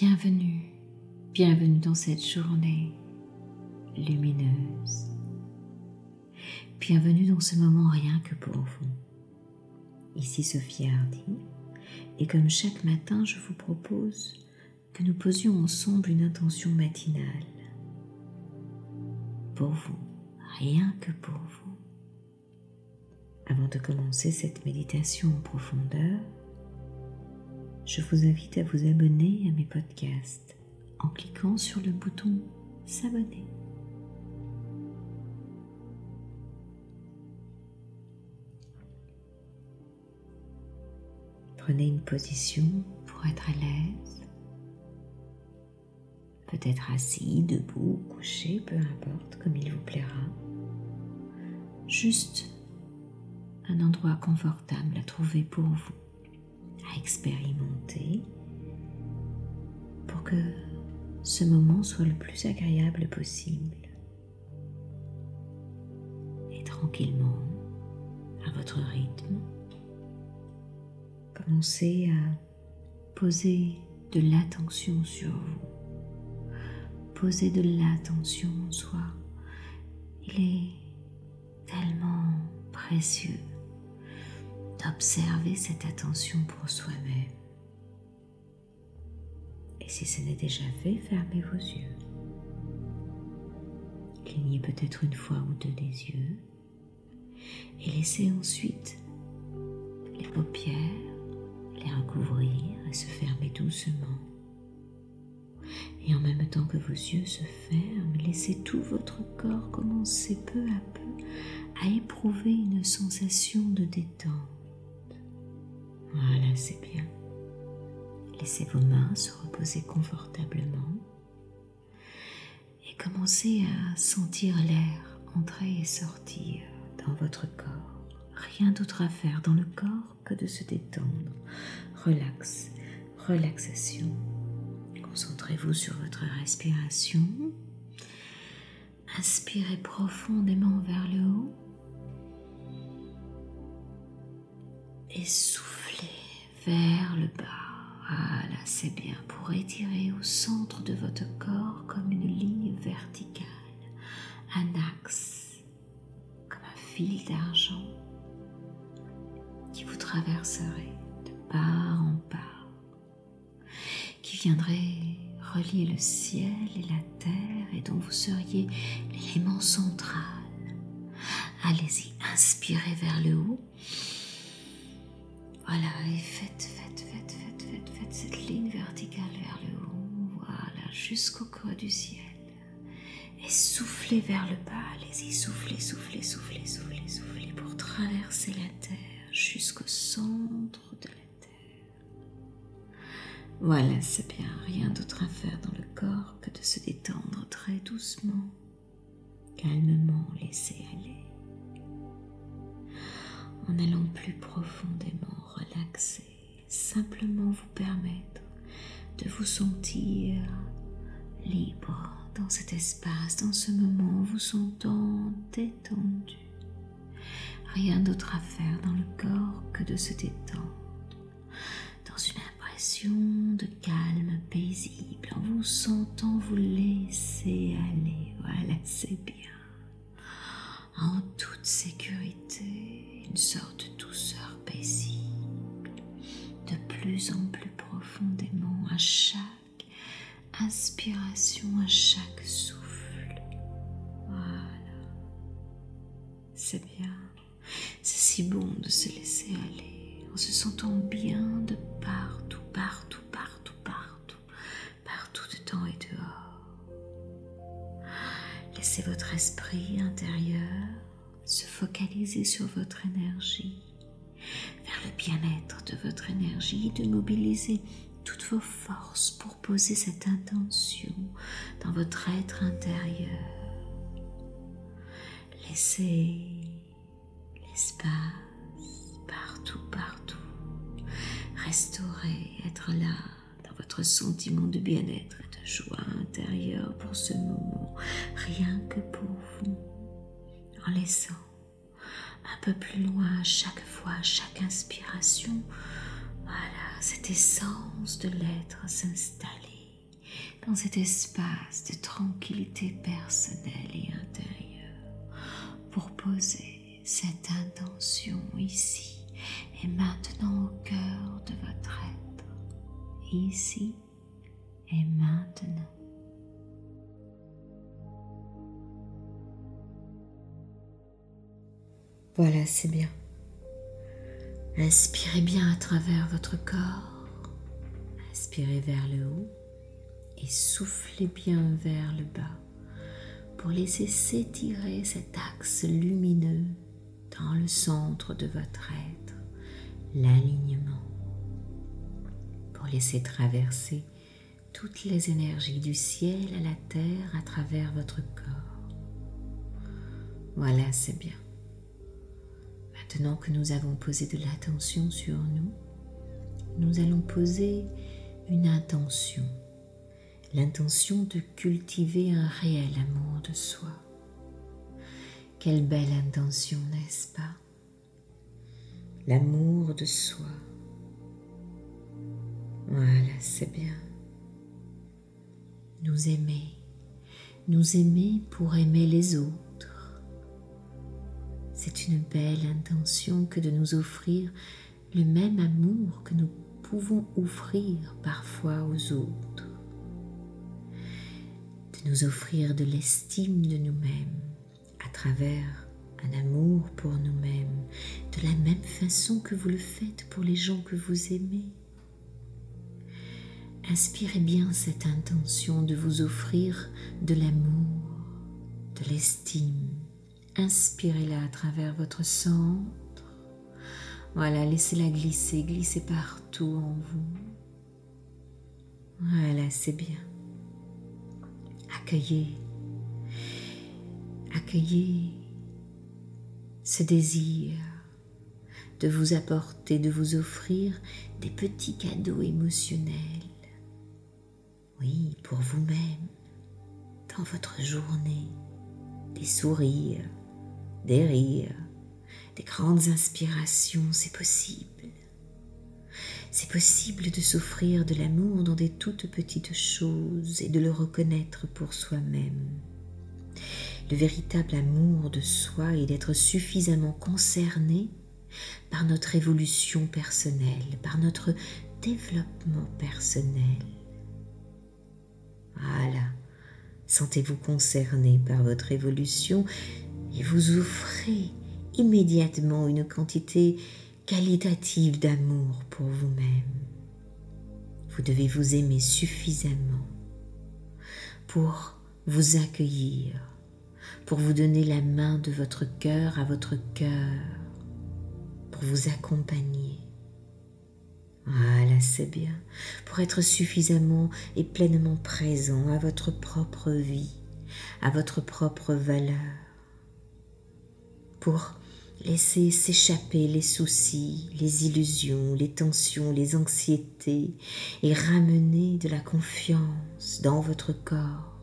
Bienvenue, bienvenue dans cette journée lumineuse. Bienvenue dans ce moment rien que pour vous. Ici Sophie Hardy, et comme chaque matin, je vous propose que nous posions ensemble une intention matinale. Pour vous, rien que pour vous. Avant de commencer cette méditation en profondeur, je vous invite à vous abonner à mes podcasts en cliquant sur le bouton S'abonner. Prenez une position pour être à l'aise. Peut-être assis, debout, couché, peu importe, comme il vous plaira. Juste un endroit confortable à trouver pour vous à expérimenter pour que ce moment soit le plus agréable possible. Et tranquillement, à votre rythme, commencez à poser de l'attention sur vous. Poser de l'attention en soi. Il est tellement précieux Observez cette attention pour soi-même. Et si ce n'est déjà fait, fermez vos yeux. Clignez peut-être une fois ou deux des yeux et laissez ensuite les paupières les recouvrir et se fermer doucement. Et en même temps que vos yeux se ferment, laissez tout votre corps commencer peu à peu à éprouver une sensation de détente. Voilà, c'est bien. Laissez vos mains se reposer confortablement et commencez à sentir l'air entrer et sortir dans votre corps. Rien d'autre à faire dans le corps que de se détendre. Relax, relaxation. Concentrez-vous sur votre respiration. Inspirez profondément vers le haut et soufflez vers le bas. Voilà, c'est bien pour étirer au centre de votre corps comme une ligne verticale, un axe, comme un fil d'argent qui vous traverserait de part en part, qui viendrait relier le ciel et la terre et dont vous seriez l'élément central. Allez-y, inspirez vers le haut voilà, et faites, faites, faites, faites, faites, faites cette ligne verticale vers le haut. Voilà, jusqu'au creux du ciel. Et soufflez vers le bas. Allez-y, soufflez, soufflez, soufflez, soufflez, soufflez pour traverser la terre jusqu'au centre de la terre. Voilà, c'est bien. Rien d'autre à faire dans le corps que de se détendre très doucement, calmement, laisser aller en allant plus profondément relaxer, simplement vous permettre de vous sentir libre dans cet espace, dans ce moment, vous sentant détendu. Rien d'autre à faire dans le corps que de se détendre, dans une impression de calme paisible, en vous sentant vous laisser aller. Voilà, c'est bien. En toute sécurité une sorte de douceur paisible, plus en plus profondément à chaque inspiration, à chaque souffle. Voilà. C'est bien. C'est si bon de se laisser aller en se sentant bien de partout, partout, partout, partout, partout dedans et dehors. Laissez votre esprit intérieur se focaliser sur votre énergie, vers le bien-être de mobiliser toutes vos forces pour poser cette intention dans votre être intérieur. Laissez l'espace partout, partout. Restaurer, être là dans votre sentiment de bien-être et de joie intérieure pour ce moment, rien que pour vous en laissant un peu plus loin chaque fois, chaque inspiration, voilà, cette essence de l'être s'installer dans cet espace de tranquillité personnelle et intérieure pour poser cette intention ici et maintenant au cœur de votre être, ici et maintenant. Voilà, c'est bien. Inspirez bien à travers votre corps. Inspirez vers le haut et soufflez bien vers le bas pour laisser s'étirer cet axe lumineux dans le centre de votre être, l'alignement, pour laisser traverser toutes les énergies du ciel à la terre à travers votre corps. Voilà, c'est bien. Maintenant que nous avons posé de l'attention sur nous, nous allons poser une intention, l'intention de cultiver un réel amour de soi. Quelle belle intention, n'est-ce pas? L'amour de soi. Voilà, c'est bien. Nous aimer, nous aimer pour aimer les autres c'est une belle intention que de nous offrir le même amour que nous pouvons offrir parfois aux autres. De nous offrir de l'estime de nous-mêmes à travers un amour pour nous-mêmes, de la même façon que vous le faites pour les gens que vous aimez. Inspirez bien cette intention de vous offrir de l'amour, de l'estime, Inspirez-la à travers votre centre. Voilà, laissez-la glisser, glisser partout en vous. Voilà, c'est bien. Accueillez, accueillez ce désir de vous apporter, de vous offrir des petits cadeaux émotionnels. Oui, pour vous-même, dans votre journée, des sourires, des rires, des grandes inspirations, c'est possible. C'est possible de s'offrir de l'amour dans des toutes petites choses et de le reconnaître pour soi-même. Le véritable amour de soi est d'être suffisamment concerné par notre évolution personnelle, par notre développement personnel. Voilà, sentez-vous concerné par votre évolution et vous offrez immédiatement une quantité qualitative d'amour pour vous-même. Vous devez vous aimer suffisamment pour vous accueillir, pour vous donner la main de votre cœur à votre cœur, pour vous accompagner. Voilà, c'est bien, pour être suffisamment et pleinement présent à votre propre vie, à votre propre valeur pour laisser s'échapper les soucis, les illusions, les tensions, les anxiétés et ramener de la confiance dans votre corps,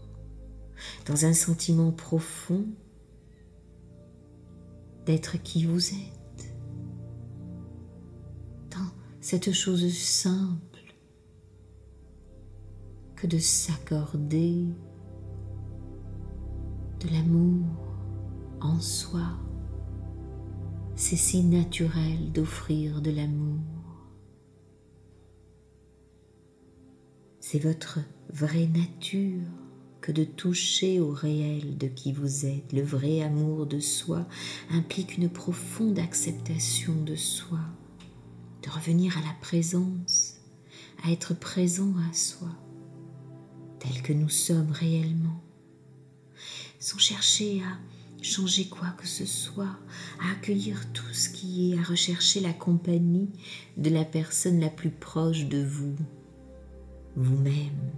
dans un sentiment profond d'être qui vous êtes, dans cette chose simple que de s'accorder de l'amour en soi c'est si naturel d'offrir de l'amour. C'est votre vraie nature que de toucher au réel de qui vous êtes. Le vrai amour de soi implique une profonde acceptation de soi, de revenir à la présence, à être présent à soi, tel que nous sommes réellement, sans chercher à changer quoi que ce soit, à accueillir tout ce qui est, à rechercher la compagnie de la personne la plus proche de vous, vous-même.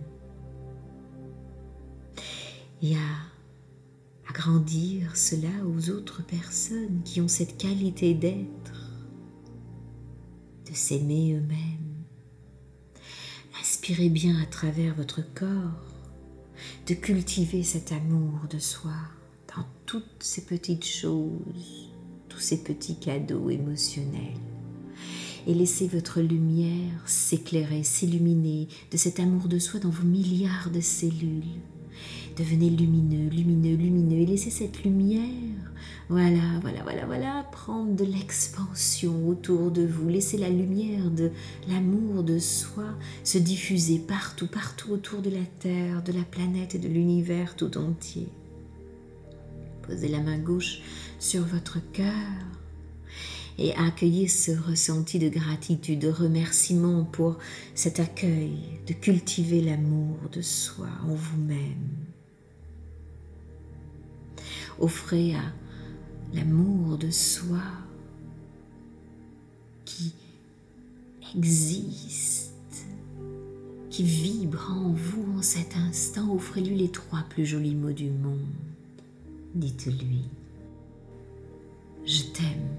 Et à agrandir cela aux autres personnes qui ont cette qualité d'être, de s'aimer eux-mêmes. Inspirez bien à travers votre corps, de cultiver cet amour de soi toutes ces petites choses, tous ces petits cadeaux émotionnels. et laissez votre lumière s'éclairer, s'illuminer de cet amour de soi dans vos milliards de cellules. Devenez lumineux, lumineux, lumineux et laissez cette lumière, voilà, voilà, voilà, voilà, prendre de l'expansion autour de vous. Laissez la lumière de l'amour de soi se diffuser partout, partout autour de la Terre, de la planète et de l'univers tout entier. Posez la main gauche sur votre cœur et accueillez ce ressenti de gratitude, de remerciement pour cet accueil, de cultiver l'amour de soi en vous-même. Offrez à l'amour de soi qui existe, qui vibre en vous en cet instant, offrez-lui les trois plus jolis mots du monde. Dites-lui, je t'aime